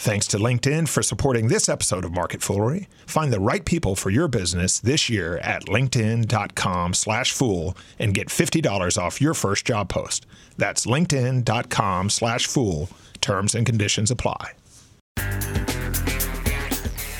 Thanks to LinkedIn for supporting this episode of Market Foolery. Find the right people for your business this year at linkedin.com slash fool and get $50 off your first job post. That's linkedin.com slash fool. Terms and conditions apply.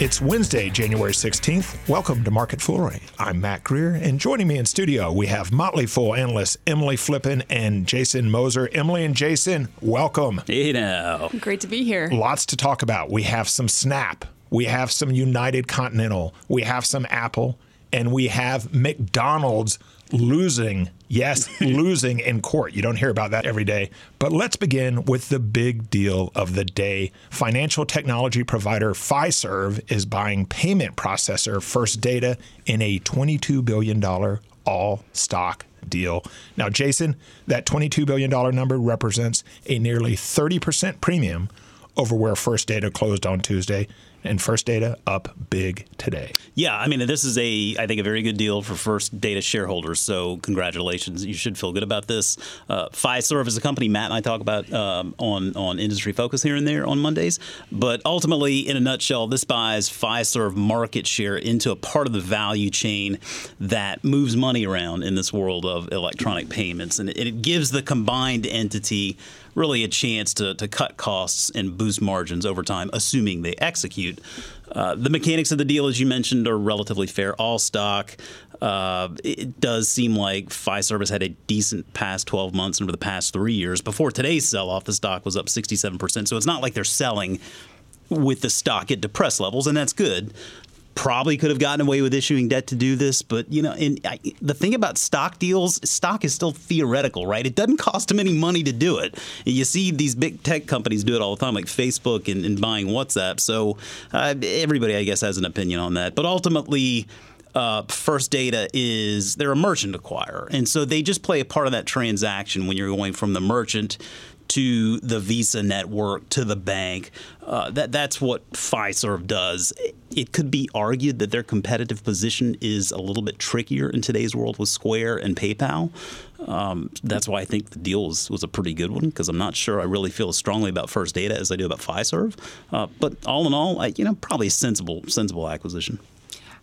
It's Wednesday, January 16th. Welcome to Market Foolery. I'm Mac Greer, and joining me in studio, we have Motley Fool analysts Emily Flippen and Jason Moser. Emily and Jason, welcome. Hey now. Great to be here. Lots to talk about. We have some Snap, we have some United Continental, we have some Apple, and we have McDonald's losing, yes, losing in court. You don't hear about that every day. But let's begin with the big deal of the day. Financial technology provider Fiserv is buying payment processor First Data in a $22 billion all stock deal. Now, Jason, that $22 billion number represents a nearly 30% premium over where First Data closed on Tuesday and First Data up big today. Yeah, I mean, this is a, I think, a very good deal for First Data shareholders. So, congratulations. You should feel good about this. Uh, Fiserv is a company Matt and I talk about um, on on industry focus here and there on Mondays. But ultimately, in a nutshell, this buys Fiserv market share into a part of the value chain that moves money around in this world of electronic payments, and it, it gives the combined entity really a chance to, to cut costs and boost margins over time, assuming they execute. Uh, the mechanics of the deal, as you mentioned, are relatively fair. All stock. Uh, it does seem like Fiserv had a decent past 12 months and over the past three years. Before today's sell off, the stock was up 67%. So it's not like they're selling with the stock at depressed levels, and that's good probably could have gotten away with issuing debt to do this, but you know, and I, the thing about stock deals, stock is still theoretical, right? It doesn't cost them any money to do it. You see these big tech companies do it all the time, like Facebook and, and buying WhatsApp. So uh, everybody, I guess, has an opinion on that. But ultimately. Uh, First Data is they're a merchant acquirer, and so they just play a part of that transaction when you're going from the merchant to the Visa network to the bank. Uh, that that's what Fiserv does. It could be argued that their competitive position is a little bit trickier in today's world with Square and PayPal. Um, that's why I think the deal was, was a pretty good one because I'm not sure I really feel as strongly about First Data as I do about Fiserv. Uh, but all in all, I, you know, probably a sensible sensible acquisition.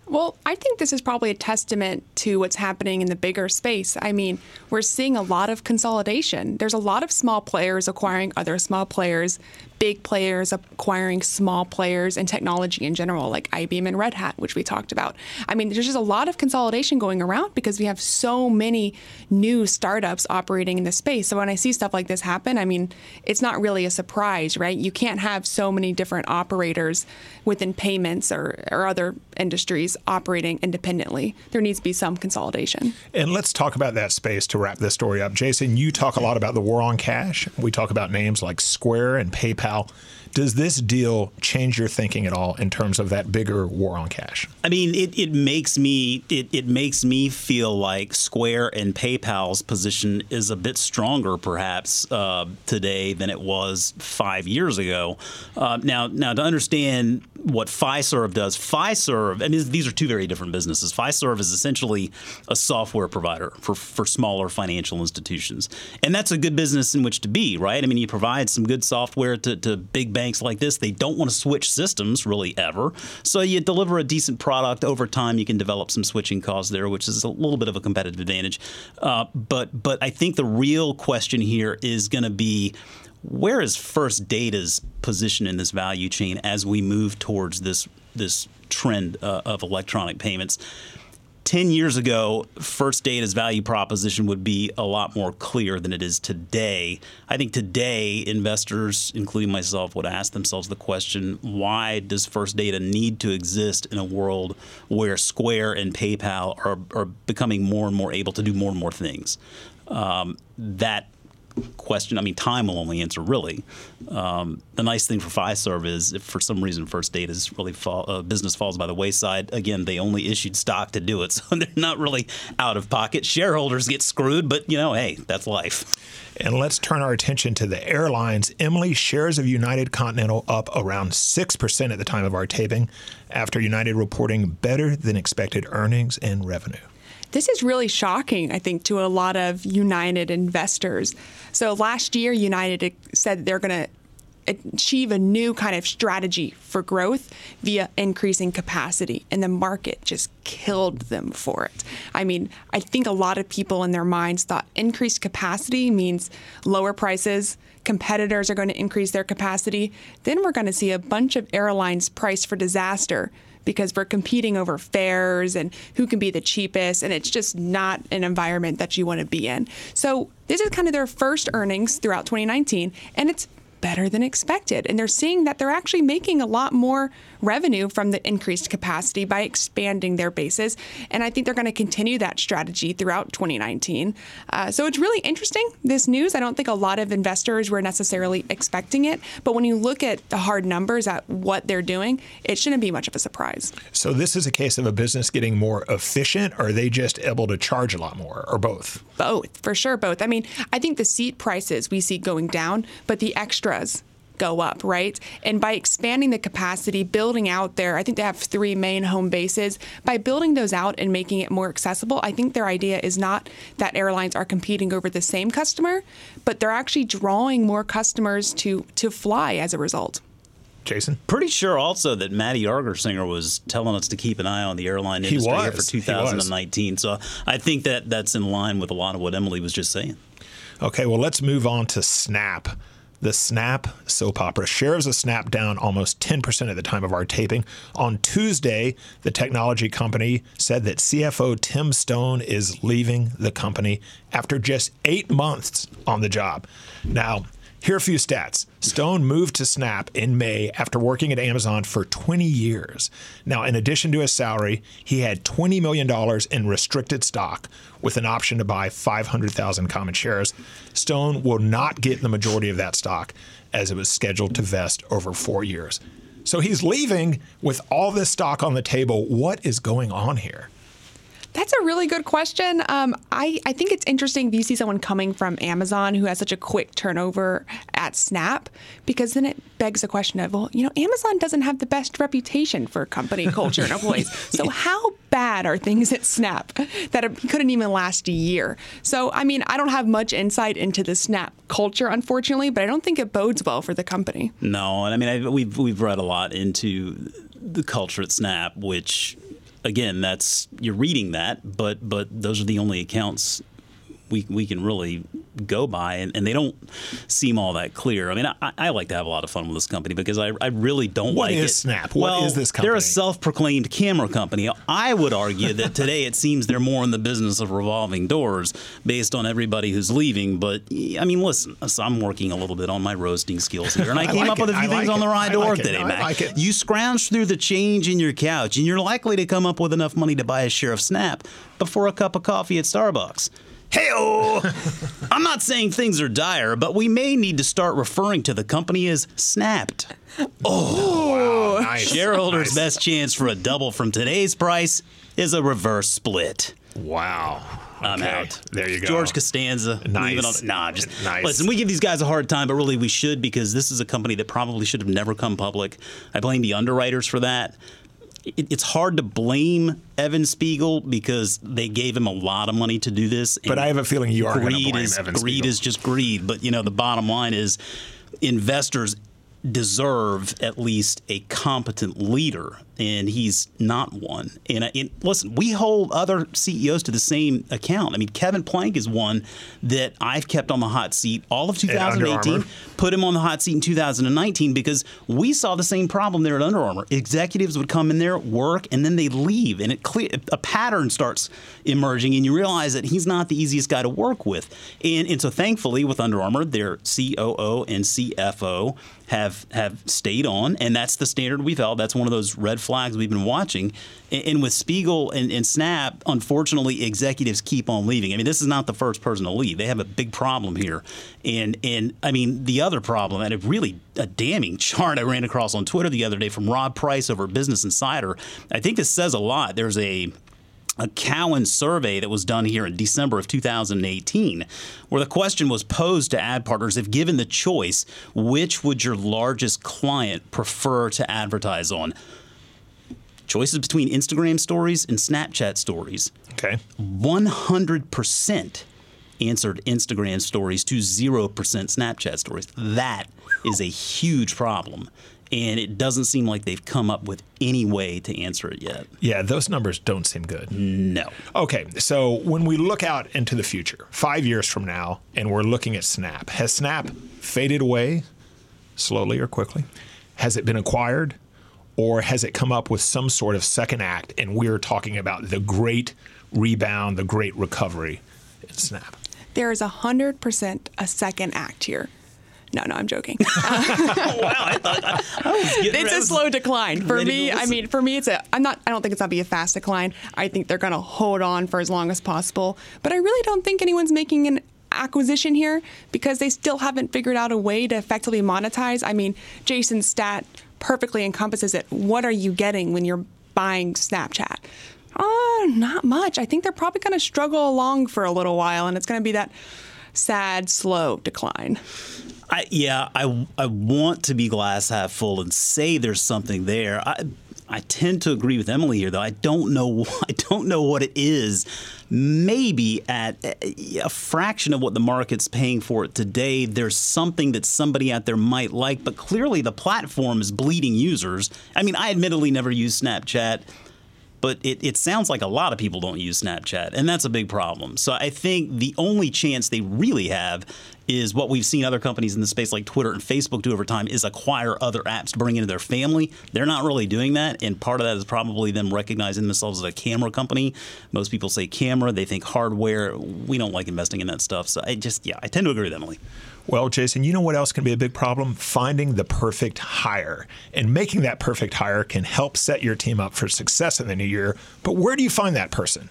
Well, I think this is probably a testament to what's happening in the bigger space. I mean, we're seeing a lot of consolidation. There's a lot of small players acquiring other small players, big players acquiring small players and technology in general, like IBM and Red Hat, which we talked about. I mean, there's just a lot of consolidation going around because we have so many new startups operating in the space. So when I see stuff like this happen, I mean, it's not really a surprise, right? You can't have so many different operators within payments or, or other industries operating independently. There needs to be some consolidation. And let's talk about that space to wrap this story up. Jason, you talk a lot about the war on cash. We talk about names like Square and PayPal. Does this deal change your thinking at all in terms of that bigger war on cash? I mean, it, it makes me it, it makes me feel like Square and PayPal's position is a bit stronger, perhaps uh, today than it was five years ago. Uh, now, now to understand what Fiserv does, Fiserv, and these are two very different businesses. Fiserv is essentially a software provider for for smaller financial institutions, and that's a good business in which to be, right? I mean, you provide some good software to, to big banks banks like this, they don't want to switch systems really ever. So you deliver a decent product over time. You can develop some switching costs there, which is a little bit of a competitive advantage. Uh, but but I think the real question here is going to be where is First Data's position in this value chain as we move towards this this trend uh, of electronic payments? 10 years ago, First Data's value proposition would be a lot more clear than it is today. I think today, investors, including myself, would ask themselves the question why does First Data need to exist in a world where Square and PayPal are, are becoming more and more able to do more and more things? Um, that question, I mean, time will only answer really. Um, the nice thing for Fiserv is if for some reason First Data's really fall, uh, business falls by the wayside, again, they only issued stock to do it. So they're not really out of pocket. Shareholders get screwed, but, you know, hey, that's life. And let's turn our attention to the airlines. Emily, shares of United Continental up around 6% at the time of our taping after United reporting better than expected earnings and revenue. This is really shocking, I think, to a lot of United investors. So last year, United said they're going to achieve a new kind of strategy for growth via increasing capacity, and the market just killed them for it. I mean, I think a lot of people in their minds thought increased capacity means lower prices, competitors are going to increase their capacity. Then we're going to see a bunch of airlines priced for disaster because we're competing over fares and who can be the cheapest, and it's just not an environment that you want to be in. So, this is kind of their first earnings throughout 2019, and it's better than expected. And they're seeing that they're actually making a lot more revenue from the increased capacity by expanding their bases. And I think they're going to continue that strategy throughout 2019. Uh, so it's really interesting, this news. I don't think a lot of investors were necessarily expecting it. But when you look at the hard numbers at what they're doing, it shouldn't be much of a surprise. So this is a case of a business getting more efficient, or are they just able to charge a lot more, or both? Both, for sure, both. I mean, I think the seat prices we see going down, but the extras go up, right? And by expanding the capacity, building out there, I think they have three main home bases. By building those out and making it more accessible, I think their idea is not that airlines are competing over the same customer, but they're actually drawing more customers to to fly as a result. Jason? Pretty sure also that Matty Argersinger was telling us to keep an eye on the airline industry here for 2019. So I think that that's in line with a lot of what Emily was just saying. Okay, well, let's move on to Snap the Snap soap opera. Shares of Snap down almost 10% at the time of our taping. On Tuesday, the technology company said that CFO Tim Stone is leaving the company after just eight months on the job. Now, here are a few stats. Stone moved to Snap in May after working at Amazon for 20 years. Now, in addition to his salary, he had $20 million in restricted stock with an option to buy 500,000 common shares. Stone will not get the majority of that stock as it was scheduled to vest over four years. So he's leaving with all this stock on the table. What is going on here? That's a really good question. Um, I, I think it's interesting if you see someone coming from Amazon who has such a quick turnover at Snap, because then it begs the question of, well, you know, Amazon doesn't have the best reputation for company culture and employees. So how bad are things at Snap that it couldn't even last a year? So, I mean, I don't have much insight into the Snap culture, unfortunately, but I don't think it bodes well for the company. No, and I mean, I, we've we've read a lot into the culture at Snap, which again, that's you're reading that, but but those are the only accounts we we can really go by, and, and, they don't seem all that clear. I mean, I, I, like to have a lot of fun with this company because I, I really don't what like is it. Snap? Well, what is this company? They're a self-proclaimed camera company. I would argue that today it seems they're more in the business of revolving doors based on everybody who's leaving. But I mean, listen, so I'm working a little bit on my roasting skills here, and I came like up with a few like things it. on the ride to work today, no, Mac. Like you scrounge through the change in your couch, and you're likely to come up with enough money to buy a share of Snap before a cup of coffee at Starbucks. Hey, I'm not saying things are dire, but we may need to start referring to the company as snapped. Oh, wow, nice. Shareholders' nice. best chance for a double from today's price is a reverse split. Wow. I'm Okay, out. There you go. George Costanza. Nice. on- Nah, just Nice. listen. We give these guys a hard time, but really we should because this is a company that probably should have never come public. I blame the underwriters for that. It, it's hard to blame Evan Spiegel because they gave him a lot of money to do this. But I have a feeling you are going to greed blame is Evan greed Spiegel. is just greed. But you know the bottom line is investors deserve at least a competent leader, and he's not one. And, uh, and listen, we hold other CEOs to the same account. I mean, Kevin Plank is one that I've kept on the hot seat all of 2018, put him on the hot seat in 2019 because we saw the same problem there at Under Armour. Executives would come in there, work, and then they leave, and it clear, a pattern starts emerging, and you realize that he's not the easiest guy to work with. And, and so, thankfully, with Under Armour, their COO and CFO have have stayed on, and that's the standard we've held. That's one of those red flags we've been watching. And, and with Spiegel and, and Snap, unfortunately, executives keep on leaving. I mean, this is not the first person to leave. They have a big problem here, and and I mean the other problem, and a really a damning chart I ran across on Twitter the other day from Rob Price over Business Insider. I think this says a lot. There's a a Cowen survey that was done here in December of 2018, where the question was posed to ad partners if given the choice, which would your largest client prefer to advertise on? Choices between Instagram stories and Snapchat stories. Okay. 100% answered Instagram stories to 0% Snapchat stories. That is a huge problem. And it doesn't seem like they've come up with any way to answer it yet. Yeah, those numbers don't seem good. No. Okay, so when we look out into the future, five years from now, and we're looking at Snap, has Snap faded away slowly or quickly? Has it been acquired? Or has it come up with some sort of second act? And we're talking about the great rebound, the great recovery in Snap. There is 100% a second act here. No, no, I'm joking. wow, I thought I, I was it's I a was slow decline for me. I mean, for me, it's a. I'm not. I don't think it's gonna be a fast decline. I think they're gonna hold on for as long as possible. But I really don't think anyone's making an acquisition here because they still haven't figured out a way to effectively monetize. I mean, Jason's stat perfectly encompasses it. What are you getting when you're buying Snapchat? Oh, not much. I think they're probably going to struggle along for a little while, and it's going to be that sad, slow decline. I, yeah, I, I want to be glass half full and say there's something there. I, I tend to agree with Emily here, though. I don't know. I don't know what it is. Maybe at a a fraction of what the market's paying for it today, there's something that somebody out there might like. But clearly, the platform is bleeding users. I mean, I admittedly never use Snapchat but it, it sounds like a lot of people don't use Snapchat, and that's a big problem. So I think the only chance they really have is what we've seen other companies in the space like Twitter and Facebook do over time is acquire other apps to bring into their family. They're not really doing that, and part of that is probably them recognizing themselves as a camera company. Most people say camera, they think hardware. We don't like investing in that stuff. So I just, yeah, I tend to agree with Emily. Well, Jason, you know what else can be a big problem? Finding the perfect hire. And making that perfect hire can help set your team up for success in the new year. But where do you find that person?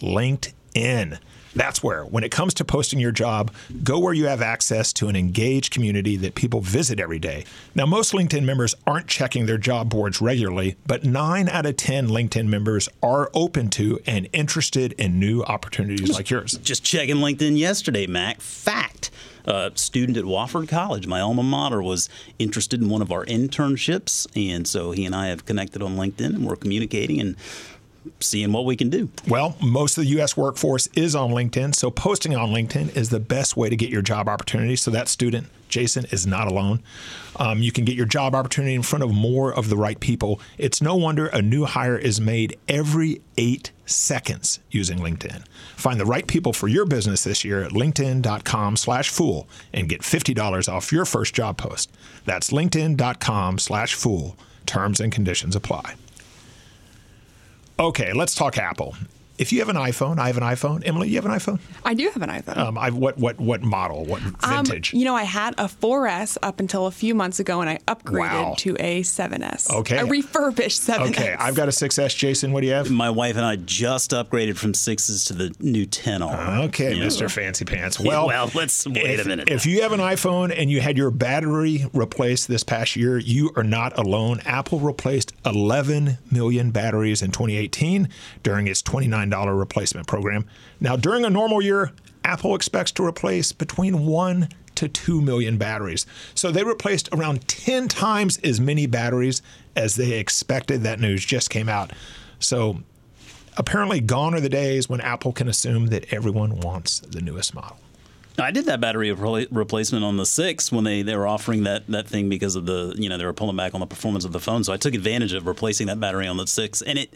LinkedIn. That's where, when it comes to posting your job, go where you have access to an engaged community that people visit every day. Now, most LinkedIn members aren't checking their job boards regularly, but nine out of 10 LinkedIn members are open to and interested in new opportunities like yours. Just checking LinkedIn yesterday, Mac. Fact. A student at Wofford College, my alma mater, was interested in one of our internships. And so he and I have connected on LinkedIn and we're communicating and seeing what we can do. Well, most of the U.S. workforce is on LinkedIn, so posting on LinkedIn is the best way to get your job opportunity. So that student, Jason, is not alone. Um, you can get your job opportunity in front of more of the right people. It's no wonder a new hire is made every eight seconds using LinkedIn. Find the right people for your business this year at linkedin.com slash fool and get $50 off your first job post. That's linkedin.com slash fool. Terms and conditions apply. Okay, let's talk Apple. If you have an iPhone, I have an iPhone. Emily, you have an iPhone? I do have an iPhone. Um, I, what what what model? What Um, vintage? you know, I had a 4S up until a few months ago, and I upgraded Wow. to a 7S. Okay. A refurbished 7S. okay, I've got a 6S. Jason, what do you have? My wife and I just upgraded from sixes to the new 10R. Okay, Yeah. Mr. Fancy Pants. Yeah, Well, well, let's wait if, a minute. If you have an iPhone and you had your battery replaced this past year, you are not alone. Apple replaced 11 million batteries in 2018 during its $29 replacement program. Now, during a normal year, Apple expects to replace between 1 to 2 million batteries. So they replaced around 10 times as many batteries as they expected. That news just came out. So apparently, gone are the days when Apple can assume that everyone wants the newest model. I did that battery replacement on the six when they, they were offering that, that thing because of the you know they were pulling back on the performance of the phone. So I took advantage of replacing that battery on the six, and it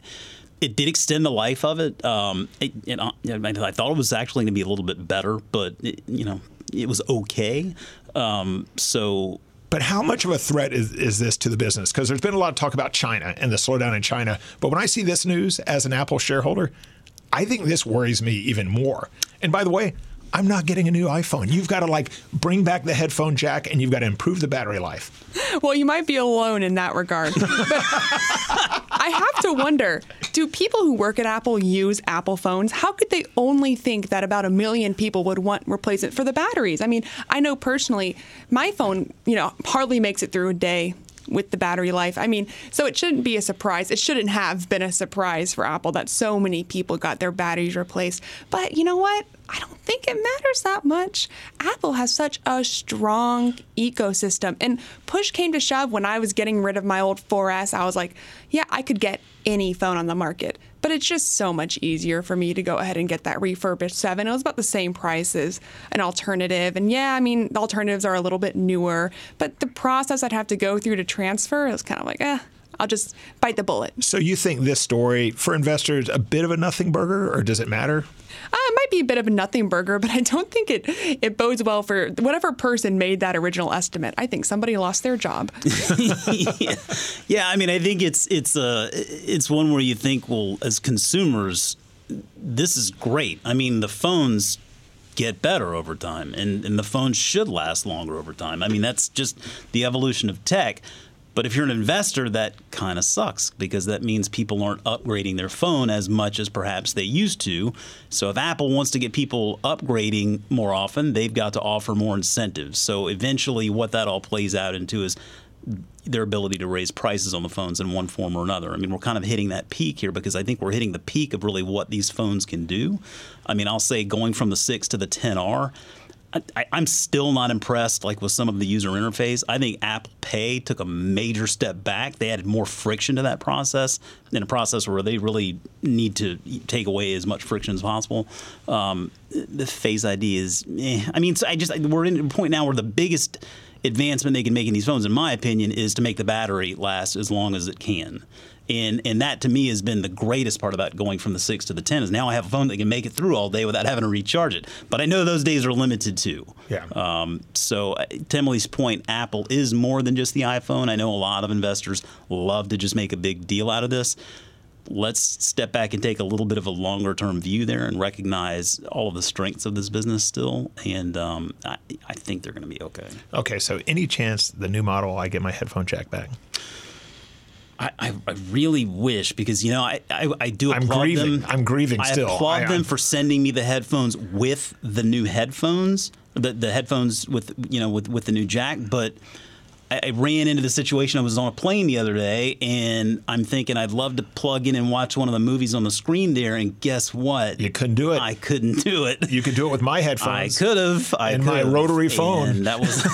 it did extend the life of it. Um, it, it I I thought it was actually going to be a little bit better, but it, you know it was okay. Um, so But how much of a threat is, is this to the business? Because there's been a lot of talk about China and the slowdown in China. But when I see this news as an Apple shareholder, I think this worries me even more. And by the way, I'm not getting a new iPhone. You've got to like bring back the headphone jack and you've got to improve the battery life. Well, you might be alone in that regard. I have to wonder do people who work at Apple use Apple phones? How could they only think that about a million people would want replacement for the batteries? I mean, I know personally, my phone, you know, hardly makes it through a day with the battery life. I mean, so it shouldn't be a surprise. It shouldn't have been a surprise for Apple that so many people got their batteries replaced. But you know what? I don't think it matters that much. Apple has such a strong ecosystem. And push came to shove when I was getting rid of my old 4S. I was like, yeah, I could get any phone on the market. But it's just so much easier for me to go ahead and get that refurbished 7. It was about the same price as an alternative. And yeah, I mean, alternatives are a little bit newer, but the process I'd have to go through to transfer, it was kind of like, eh, I'll just bite the bullet. So you think this story for investors a bit of a nothing burger, or does it matter? Uh, it might be a bit of a nothing burger, but I don't think it it bodes well for whatever person made that original estimate. I think somebody lost their job. yeah. yeah, I mean, I think it's it's uh, it's one where you think, well, as consumers, this is great. I mean, the phones get better over time, and, and the phones should last longer over time. I mean, that's just the evolution of tech. But if you're an investor, that kind of sucks because that means people aren't upgrading their phone as much as perhaps they used to. So if Apple wants to get people upgrading more often, they've got to offer more incentives. So eventually, what that all plays out into is their ability to raise prices on the phones in one form or another. I mean, we're kind of hitting that peak here because I think we're hitting the peak of really what these phones can do. I mean, I'll say going from the 6 to the 10R I, am still not impressed like with some of the user interface. I think Apple Pay took a major step back. They added more friction to that process in a process where they really need to take away as much friction as possible. Um, the Face ID is, eh. I mean, so I just we're in a point now where the biggest advancement they can make in these phones, in my opinion, is to make the battery last as long as it can. And and that to me has been the greatest part about going from the six to the ten is now I have a phone that can make it through all day without having to recharge it. But I know those days are limited too. Yeah. Um, so uh, to Emily's point, Apple is more than just the iPhone. I know a lot of investors love to just make a big deal out of this let's step back and take a little bit of a longer term view there and recognize all of the strengths of this business still. And um, I, I, think they're going to be okay. Okay, so any chance the new model I get my headphone jack back? I, I, really wish because you know I, I, do I'm grieving. them. I'm grieving I still. applaud them for sending me the headphones with the new headphones, the the headphones with you know with with the new jack. But I ran into the situation. I was on a plane the other day, and I'm thinking I'd love to plug in and watch one of the movies on the screen there. And guess what? You couldn't do it. I couldn't do it. You could do it with my headphones. I could have. I and my rotary phone. And that was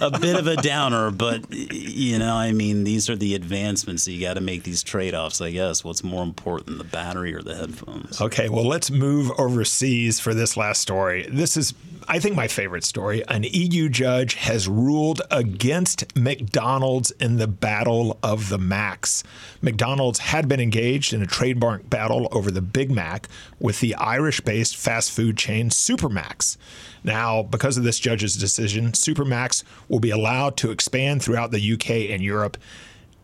a bit of a downer, but you know, I mean, these are the advancements. So you got to make these trade-offs, I guess. What's more important, the battery or the headphones? Okay, well, let's move overseas for this last story. This is I think my favorite story. An EU judge has ruled against McDonald's in the battle of the Macs. McDonald's had been engaged in a trademark battle over the Big Mac with the Irish based fast food chain Supermac's. Now, because of this judge's decision, Supermac's will be allowed to expand throughout the UK and Europe.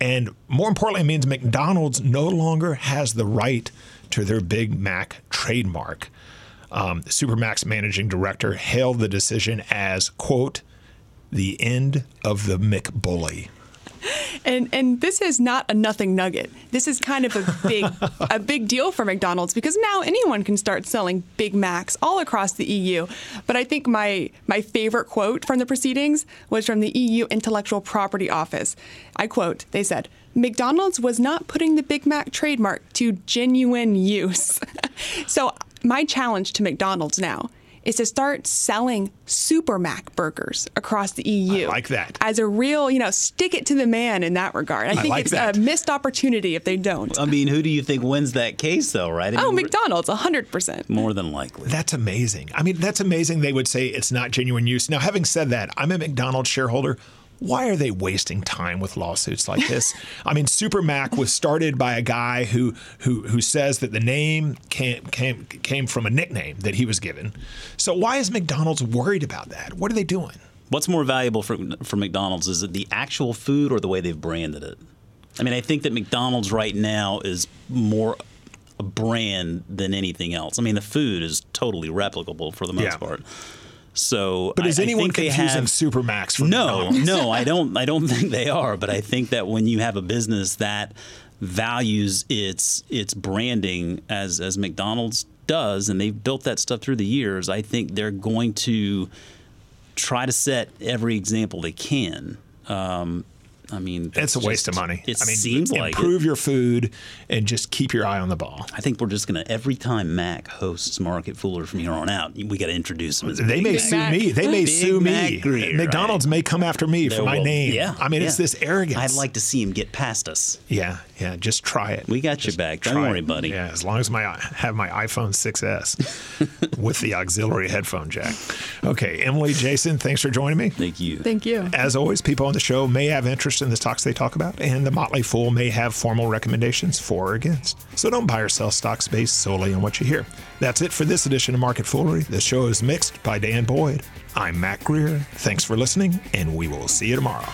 And more importantly, it means McDonald's no longer has the right to their Big Mac trademark. Um, Supermac's managing director hailed the decision as, quote, the end of the McBully. And and this is not a nothing nugget. This is kind of a big a big deal for McDonald's because now anyone can start selling Big Macs all across the EU. But I think my my favorite quote from the proceedings was from the EU Intellectual Property Office. I quote, they said, McDonald's was not putting the Big Mac trademark to genuine use. so my challenge to McDonald's now is to start selling Super Mac burgers across the EU. I like that. As a real, you know, stick it to the man in that regard. I, I think like it's that. a missed opportunity if they don't. I mean, who do you think wins that case, though, right? I oh, mean, McDonald's, 100%. More than likely. That's amazing. I mean, that's amazing they would say it's not genuine use. Now, having said that, I'm a McDonald's shareholder why are they wasting time with lawsuits like this? I mean, Supermac was started by a guy who who who says that the name came came came from a nickname that he was given. So why is McDonald's worried about that? What are they doing? What's more valuable for for McDonald's is it the actual food or the way they've branded it? I mean, I think that McDonald's right now is more a brand than anything else. I mean, the food is totally replicable for the most yeah. part. So, but is I, anyone I confusing have, Supermac's? For no, no, I don't. I don't think they are. But I think that when you have a business that values its its branding as as McDonald's does, and they've built that stuff through the years, I think they're going to try to set every example they can. Um, I mean, It's that's a waste just- of money. It I mean, seems like improve your food and just keep your eye on the ball. I think we're just gonna every time Mac hosts Market Fooler from here on out, we got to introduce him. As They may Big sue me. They may Big sue Mac me. Greer, McDonald's may come after me for my will- name. Yeah, I mean, it's this arrogance. I'd like to see him get past us. Yeah, yeah. Just try it. We got Just your back. Don't worry, it. buddy. Yeah, as long as my I have my iPhone 6s with the auxiliary headphone jack. Okay, Emily, Jason, thanks for joining me. Thank you. Thank you. As always, people on the show may have interest in the stocks they talk about, and the Motley Fool may have formal recommendations for or against. So don't buy or sell stocks based solely on what you hear. That's it for this edition of Market Foolery. The show is mixed by Dan Boyd. I'm Mac Greer. Thanks for listening, and we will see you tomorrow.